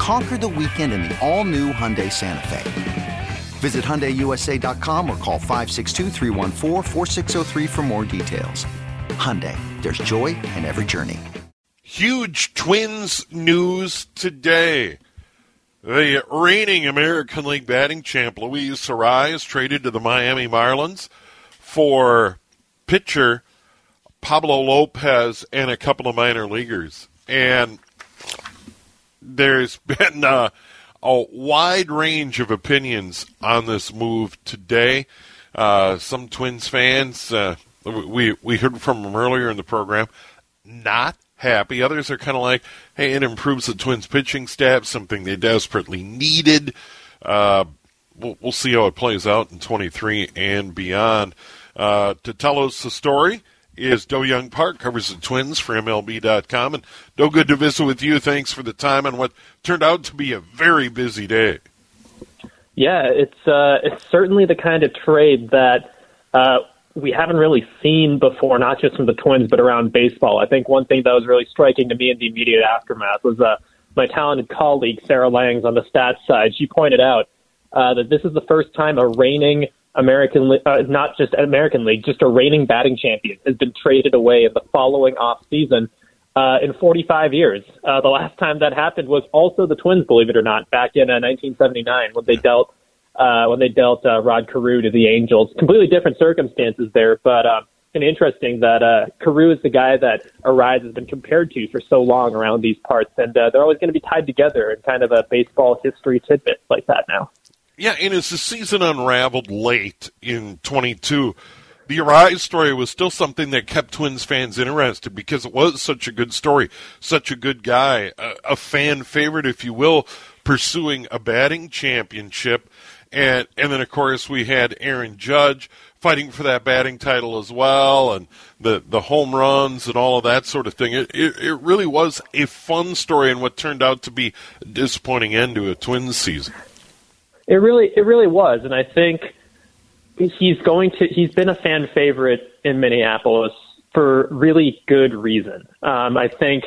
Conquer the weekend in the all new Hyundai Santa Fe. Visit HyundaiUSA.com or call 562 for more details. Hyundai, there's joy in every journey. Huge Twins news today. The reigning American League batting champ Luis Arraez traded to the Miami Marlins for pitcher Pablo Lopez and a couple of minor leaguers. And there's been uh, a wide range of opinions on this move today. Uh, some Twins fans, uh, we we heard from them earlier in the program, not happy. Others are kind of like, hey, it improves the Twins pitching staff, something they desperately needed. Uh, we'll, we'll, see how it plays out in 23 and beyond. Uh, to tell us the story is Do Young Park, covers the Twins for MLB.com. And Do, good to visit with you. Thanks for the time on what turned out to be a very busy day. Yeah, it's uh, it's certainly the kind of trade that uh, we haven't really seen before, not just from the Twins, but around baseball. I think one thing that was really striking to me in the immediate aftermath was uh, my talented colleague, Sarah Langs, on the stats side. She pointed out uh, that this is the first time a reigning American, uh, not just American League, just a reigning batting champion has been traded away in the following off season uh, in 45 years. Uh, the last time that happened was also the Twins, believe it or not, back in uh, 1979 when they dealt uh, when they dealt uh, Rod Carew to the Angels. Completely different circumstances there, but uh, and interesting that uh, Carew is the guy that Arraez has been compared to for so long around these parts, and uh, they're always going to be tied together in kind of a baseball history tidbit like that now. Yeah, and as the season unraveled late in 22, the Arraez story was still something that kept Twins fans interested because it was such a good story, such a good guy, a, a fan favorite, if you will, pursuing a batting championship. And, and then, of course, we had Aaron Judge fighting for that batting title as well, and the, the home runs and all of that sort of thing. It, it, it really was a fun story and what turned out to be a disappointing end to a Twins season. It really, it really was, and I think he's going to. He's been a fan favorite in Minneapolis for really good reason. Um, I think.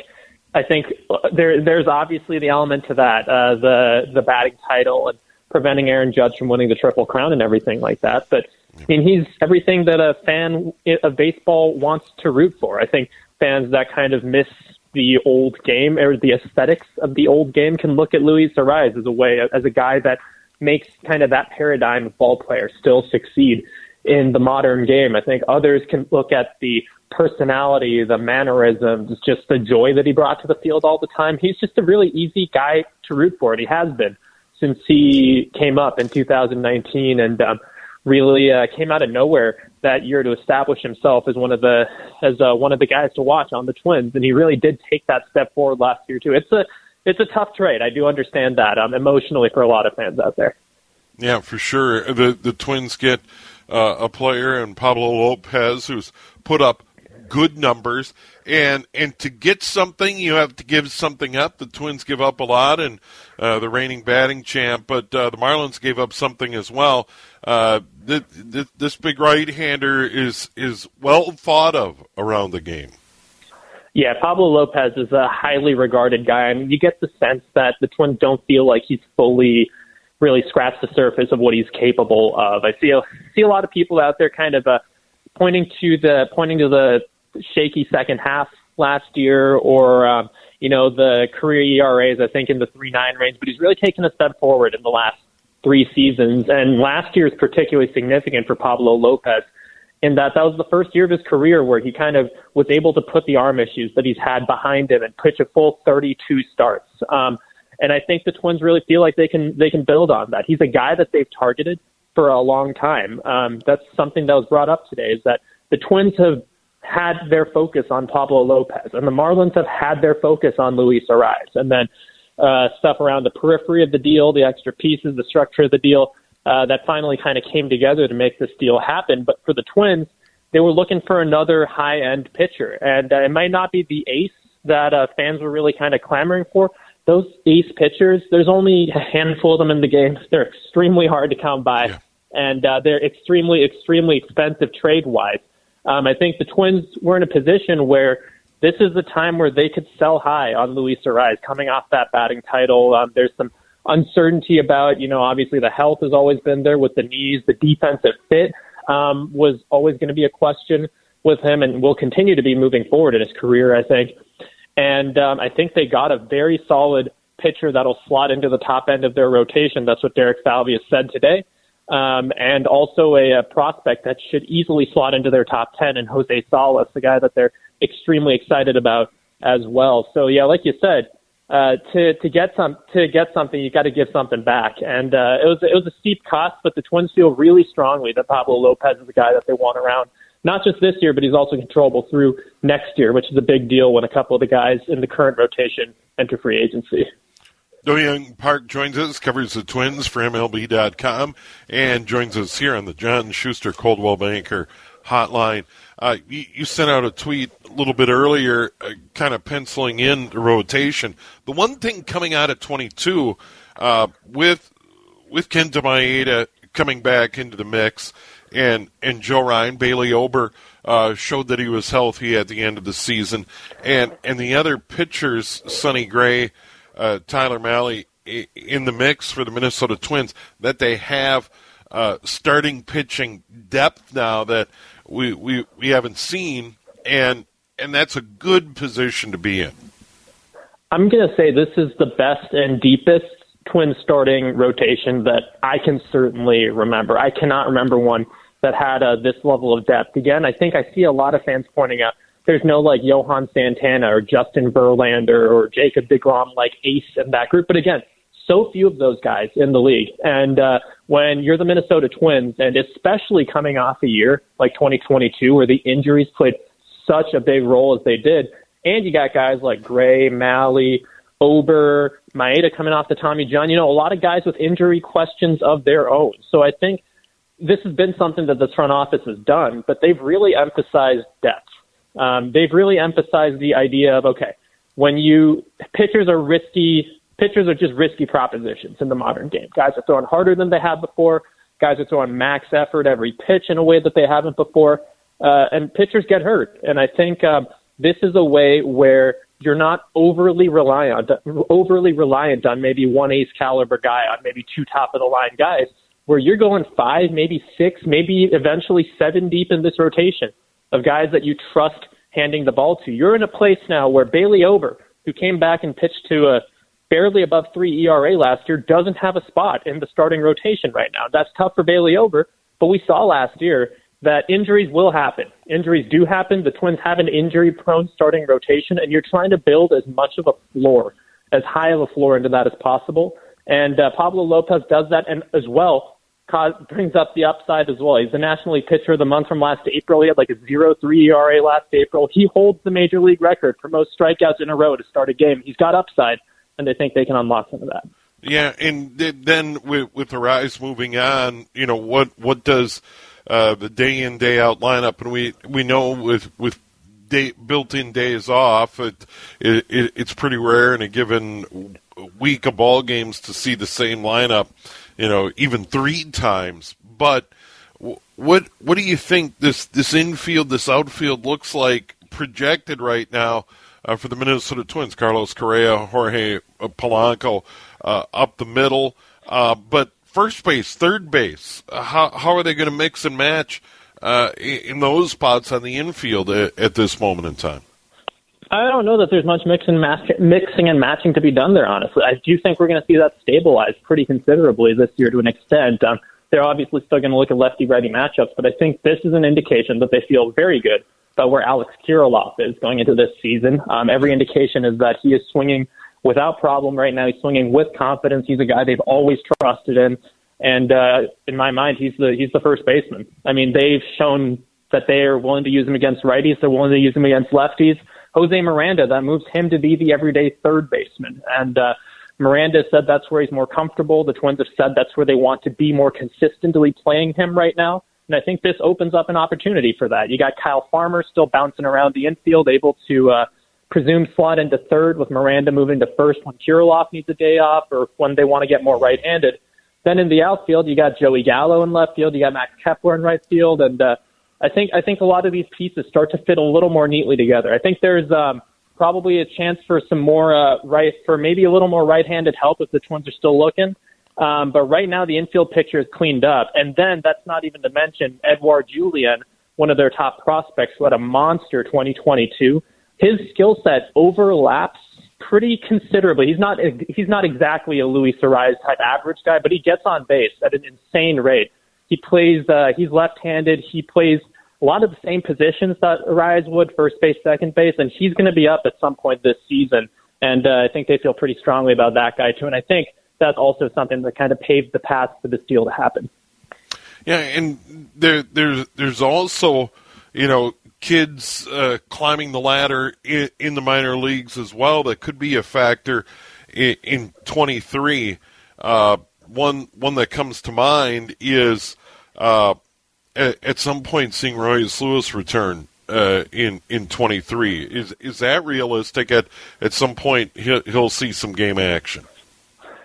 I think there, there's obviously the element to that, uh, the the batting title and preventing Aaron Judge from winning the Triple Crown and everything like that. But I mean, he's everything that a fan of baseball wants to root for. I think fans that kind of miss the old game or the aesthetics of the old game can look at Luis Arraez as a way as a guy that makes kind of that paradigm of ball player still succeed in the modern game. I think others can look at the personality, the mannerisms, just the joy that he brought to the field all the time. He's just a really easy guy to root for, and he has been since he came up in 2019 and um, really uh, came out of nowhere that year to establish himself as one of the as uh, one of the guys to watch on the Twins, and he really did take that step forward last year too. It's a it's a tough trade. I do understand that um, emotionally for a lot of fans out there. Yeah, for sure. The the Twins get uh, a player and Pablo Lopez who's put up good numbers, and and to get something, you have to give something up. The Twins give up a lot, and uh, the reigning batting champ, but uh, the Marlins gave up something as well. Uh, th- th- this big right-hander is is well thought of around the game. Yeah, Pablo Lopez is a highly regarded guy. I mean, you get the sense that the Twins don't feel like he's fully really scratched the surface of what he's capable of. I see a, see a lot of people out there kind of uh, pointing to the pointing to the shaky second half last year, or um, you know the career ERAs I think in the three nine range. But he's really taken a step forward in the last three seasons, and last year is particularly significant for Pablo Lopez in that that was the first year of his career where he kind of was able to put the arm issues that he's had behind him and pitch a full 32 starts. Um, and I think the Twins really feel like they can they can build on that. He's a guy that they've targeted for a long time. Um, that's something that was brought up today is that the Twins have had their focus on Pablo Lopez, and the Marlins have had their focus on Luis Arraez, and then uh, stuff around the periphery of the deal, the extra pieces, the structure of the deal uh, that finally kind of came together to make this deal happen. But for the Twins, they were looking for another high-end pitcher, and uh, it might not be the ace that uh, fans were really kind of clamoring for. Those ace pitchers, there's only a handful of them in the game. They're extremely hard to come by, yeah. and uh, they're extremely, extremely expensive trade-wise. Um, I think the Twins were in a position where this is the time where they could sell high on Luis Arraez coming off that batting title. Um, there's some uncertainty about, you know, obviously the health has always been there with the knees. The defensive fit um, was always going to be a question with him and will continue to be moving forward in his career, I think. And um, I think they got a very solid pitcher that'll slot into the top end of their rotation. That's what Derek Falvey has said today um, and also a, a prospect that should easily slot into their top 10 and Jose Salas, the guy that they're extremely excited about as well. So yeah, like you said, uh, to to get some to get something, you got to give something back, and uh, it was it was a steep cost, but the Twins feel really strongly that Pablo Lopez is the guy that they want around, not just this year, but he's also controllable through next year, which is a big deal when a couple of the guys in the current rotation enter free agency. Do Young Park joins us, covers the Twins for MLB.com, and joins us here on the John Schuster Coldwell Banker hotline. Uh, you, you, sent out a tweet a little bit earlier, uh, kind of penciling in the rotation. The one thing coming out at 22, uh, with with Kenta Maeda coming back into the mix, and and Joe Ryan, Bailey Ober uh, showed that he was healthy at the end of the season, and and the other pitchers, Sonny Gray uh, Tyler Mahle in the mix for the Minnesota Twins, that they have uh, starting pitching depth now that we, we we haven't seen, and and that's a good position to be in. I'm going to say this is the best and deepest twin starting rotation that I can certainly remember. I cannot remember one that had uh, this level of depth. Again, I think I see a lot of fans pointing out there's no like Johan Santana or Justin Verlander or Jacob DeGrom like ace in that group. But again, so few of those guys in the league. And uh, when you're the Minnesota Twins, and especially coming off a year like 2022 where the injuries played such a big role as they did, and you got guys like Gray, Mahle, Ober, Maeda coming off the Tommy John, you know, a lot of guys with injury questions of their own. So I think this has been something that the front office has done, but they've really emphasized depth. Um, they've really emphasized the idea of okay, when you pitchers are risky, pitchers are just risky propositions in the modern game. Guys are throwing harder than they have before. Guys are throwing max effort every pitch in a way that they haven't before, uh, and pitchers get hurt. And I think um, this is a way where you're not overly reliant overly reliant on maybe one ace caliber guy on maybe two top of the line guys where you're going five maybe six maybe eventually seven deep in this rotation of guys that you trust handing the ball to. You're in a place now where Bailey Ober, who came back and pitched to a barely above three ERA last year, doesn't have a spot in the starting rotation right now. That's tough for Bailey Ober, but we saw last year that injuries will happen. Injuries do happen. The Twins have an injury prone starting rotation, and you're trying to build as much of a floor, as high of a floor into that as possible. And uh, Pablo Lopez does that, and as well, cause, brings up the upside as well. He's the National League Pitcher of the Month from last April. He had like a 0.3 ERA last April. He holds the Major League record for most strikeouts in a row to start a game. He's got upside, and they think they can unlock some of that. Yeah, and then with with Arraez moving on, you know what what does uh, the day in day out lineup, and we we know with with day, built-in days off, it, it it's pretty rare in a given week of ball games to see the same lineup you know, even three times. But what what do you think this this infield, this outfield looks like projected right now uh, for the Minnesota Twins? Carlos Correa, Jorge Polanco uh, up the middle, uh, but first base, third base, uh, how how are they going to mix and match uh, in those spots on the infield at, at this moment in time? I don't know that there's much mix and mixing and matching to be done there. Honestly, I do think we're going to see that stabilize pretty considerably this year to an extent. Um, they're obviously still going to look at lefty righty matchups, but I think this is an indication that they feel very good about where Alex Kirilloff is going into this season. Um, every indication is that he is swinging without problem right now. He's swinging with confidence. He's a guy they've always trusted in. And uh, in my mind, he's the he's the first baseman. I mean, they've shown that they are willing to use him against righties. They're willing to use him against lefties. Jose Miranda, that moves him to be the everyday third baseman. And uh, Miranda said that's where he's more comfortable. The Twins have said that's where they want to be more consistently playing him right now. And I think this opens up an opportunity for that. You got Kyle Farmer still bouncing around the infield, able to uh, presume slot into third with Miranda moving to first when Kirilloff needs a day off or when they want to get more right-handed. Then in the outfield, you got Joey Gallo in left field, you got Max Kepler in right field, and uh, I think I think a lot of these pieces start to fit a little more neatly together. I think there's um, probably a chance for some more uh, right for maybe a little more right-handed help if the Twins are still looking. Um, but right now the infield picture is cleaned up, and then that's not even to mention Edouard Julien, one of their top prospects, who had a monster 2022. His skill set overlaps pretty considerably. He's not he's not exactly a Louis Arraez type average guy, but he gets on base at an insane rate. He plays uh, he's left-handed. He plays a lot of the same positions that Arraez would, first base, second base, and he's going to be up at some point this season. And uh, I think they feel pretty strongly about that guy too. And I think that's also something that kind of paved the path for this deal to happen. Yeah, and there, there's there's also, you know, kids uh, climbing the ladder in, in, the minor leagues as well that could be a factor in, in 23. Uh, one one that comes to mind is uh, at, at, some point seeing Royce Lewis return uh, in in 23. Is is that realistic? At at some point he'll, he'll see some game action.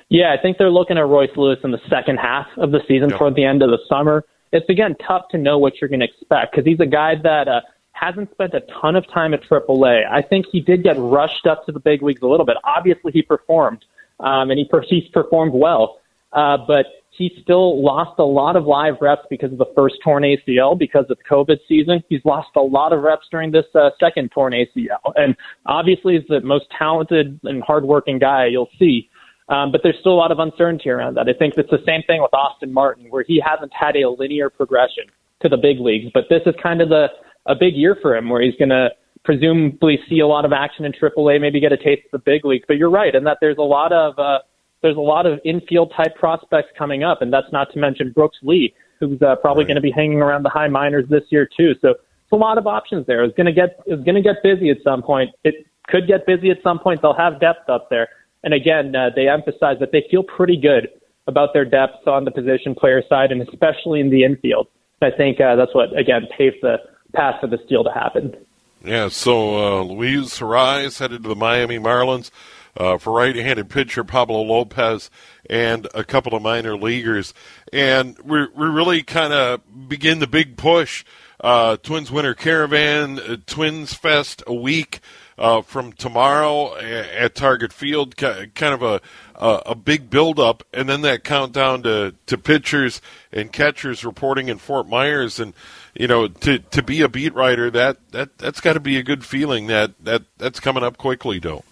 Yeah, I think they're looking at Royce Lewis in the second half of the season yep. toward the end of the summer. It's again tough to know what you're going to expect because he's a guy that uh, hasn't spent a ton of time at AAA. I think he did get rushed up to the big leagues a little bit. Obviously, he performed, um, and he per- he's performed well, uh, but he still lost a lot of live reps because of the first torn ACL because of the COVID season. He's lost a lot of reps during this uh, second torn ACL, and obviously, he's the most talented and hardworking guy you'll see. Um, but there's still a lot of uncertainty around that. I think it's the same thing with Austin Martin, where he hasn't had a linear progression to the big leagues. But this is kind of the a big year for him, where he's going to presumably see a lot of action in AAA, maybe get a taste of the big leagues. But you're right, in that there's a lot of uh, there's a lot of infield type prospects coming up, and that's not to mention Brooks Lee, who's uh, probably right. going to be hanging around the high minors this year too. So it's a lot of options there. It's going to get it's going to get busy at some point. It could get busy at some point. They'll have depth up there. And again, uh, they emphasize that they feel pretty good about their depth on the position player side and especially in the infield. I think uh, that's what, again, paved the path for this deal to happen. Yeah, so uh, Luis Arraez headed to the Miami Marlins uh, for right-handed pitcher Pablo Lopez and a couple of minor leaguers. And we we really kind of begin the big push. Uh, Twins Winter Caravan, uh, Twins Fest a week uh, from tomorrow at Target Field, kind of a a, a big buildup, and then that countdown to, to pitchers and catchers reporting in Fort Myers, and you know to to be a beat writer that that that's got to be a good feeling that that that's coming up quickly, though.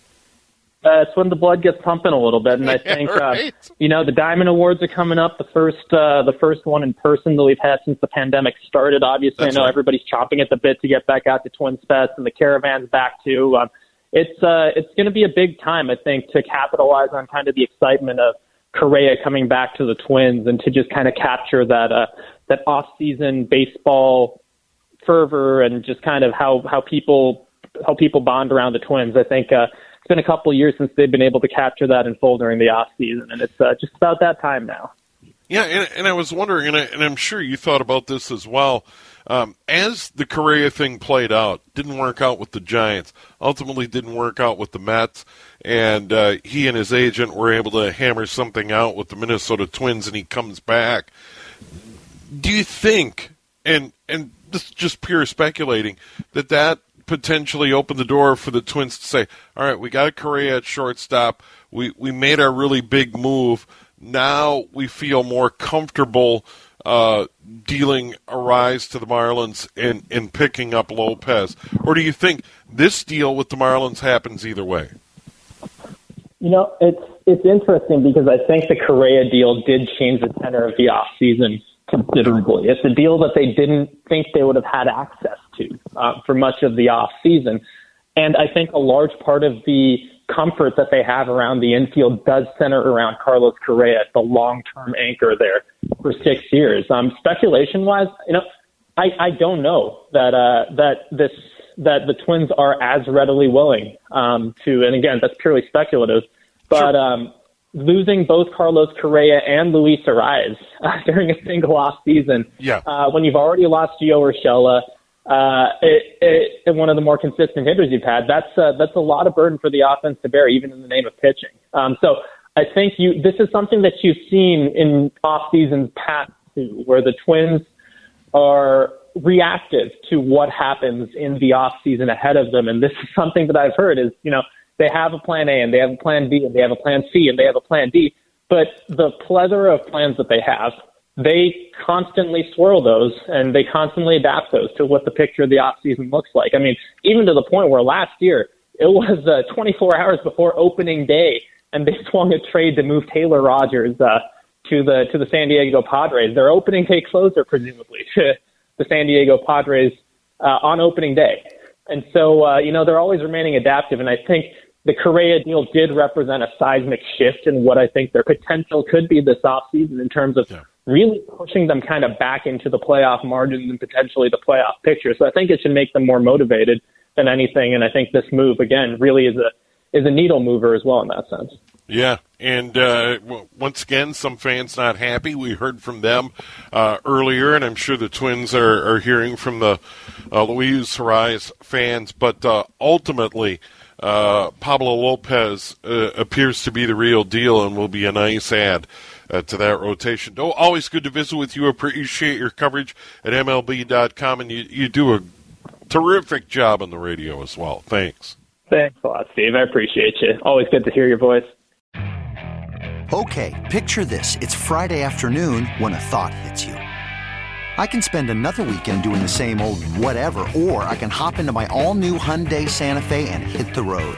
Uh, it's when the blood gets pumping a little bit, and I think uh, right. uh, you know the Diamond Awards are coming up. The first, uh, the first one in person that we've had since the pandemic started. Obviously, That's I know right. everybody's chomping at the bit to get back out to Twins Fest, and the caravan's back too. Um, it's uh, it's going to be a big time, I think, to capitalize on kind of the excitement of Correa coming back to the Twins, and to just kind of capture that uh, that off-season baseball fervor and just kind of how how people how people bond around the Twins. I think. Uh, it's been a couple years since they've been able to capture that in full during the off season, and it's uh, just about that time now. Yeah, and, and I was wondering, and, I, I'm sure you thought about this as well. Um, as the Correa thing played out, didn't work out with the Giants. Ultimately, didn't work out with the Mets, and uh, he and his agent were able to hammer something out with the Minnesota Twins, and he comes back. Do you think, and and this is just pure speculating, that that potentially open the door for the Twins to say, "All right, we got a Correa at shortstop. We we made our really big move. Now we feel more comfortable uh, dealing Arraez to the Marlins and and picking up Lopez." Or do you think this deal with the Marlins happens either way? You know, it's it's interesting because I think the Correa deal did change the tenor of the off season considerably. It's a deal that they didn't think they would have had access to uh, for much of the off season, and I think a large part of the comfort that they have around the infield does center around Carlos Correa, the long-term anchor there for six years. Um, speculation-wise, you know, I, I don't know that uh, that this that the Twins are as readily willing um, to, and again, that's purely speculative, but um, losing both Carlos Correa and Luis Arraez uh, during a single off season, yeah. uh, when you've already lost Gio Urshela, uh, it, it, it, one of the more consistent hitters you've had, that's uh, that's a lot of burden for the offense to bear, even in the name of pitching. Um, so I think you this is something that you've seen in off seasons past too, where the Twins are reactive to what happens in the off season ahead of them. And this is something that I've heard is, you know, they have a plan A and they have a plan B and they have a plan C and they have a plan D. But the plethora of plans that they have, they constantly swirl those and they constantly adapt those to what the picture of the off season looks like. I mean, even to the point where last year it was uh, 24 hours before opening day and they swung a trade to move Taylor Rogers uh, to the to the San Diego Padres. Their opening day closer, presumably. To the San Diego Padres uh, on opening day. And so, uh, you know, they're always remaining adaptive. And I think the Correa deal did represent a seismic shift in what I think their potential could be this offseason in terms of yeah. Really pushing them kind of back into the playoff margins and potentially the playoff picture. So I think it should make them more motivated than anything. And I think this move, again, really is a is a needle mover as well in that sense. Yeah, and uh, once again, some fans not happy. We heard from them uh, earlier, and I'm sure the Twins are, are hearing from the uh, Luis fans. But uh, ultimately, uh, Pablo Lopez uh, appears to be the real deal and will be a nice add to that rotation. Oh, always good to visit with you. Appreciate your coverage at MLB.com, and you, you do a terrific job on the radio as well. Thanks. Thanks a lot, Steve. I appreciate you. Always good to hear your voice. Okay, picture this. It's Friday afternoon when a thought hits you. I can spend another weekend doing the same old whatever, or I can hop into my all new Hyundai Santa Fe and hit the road.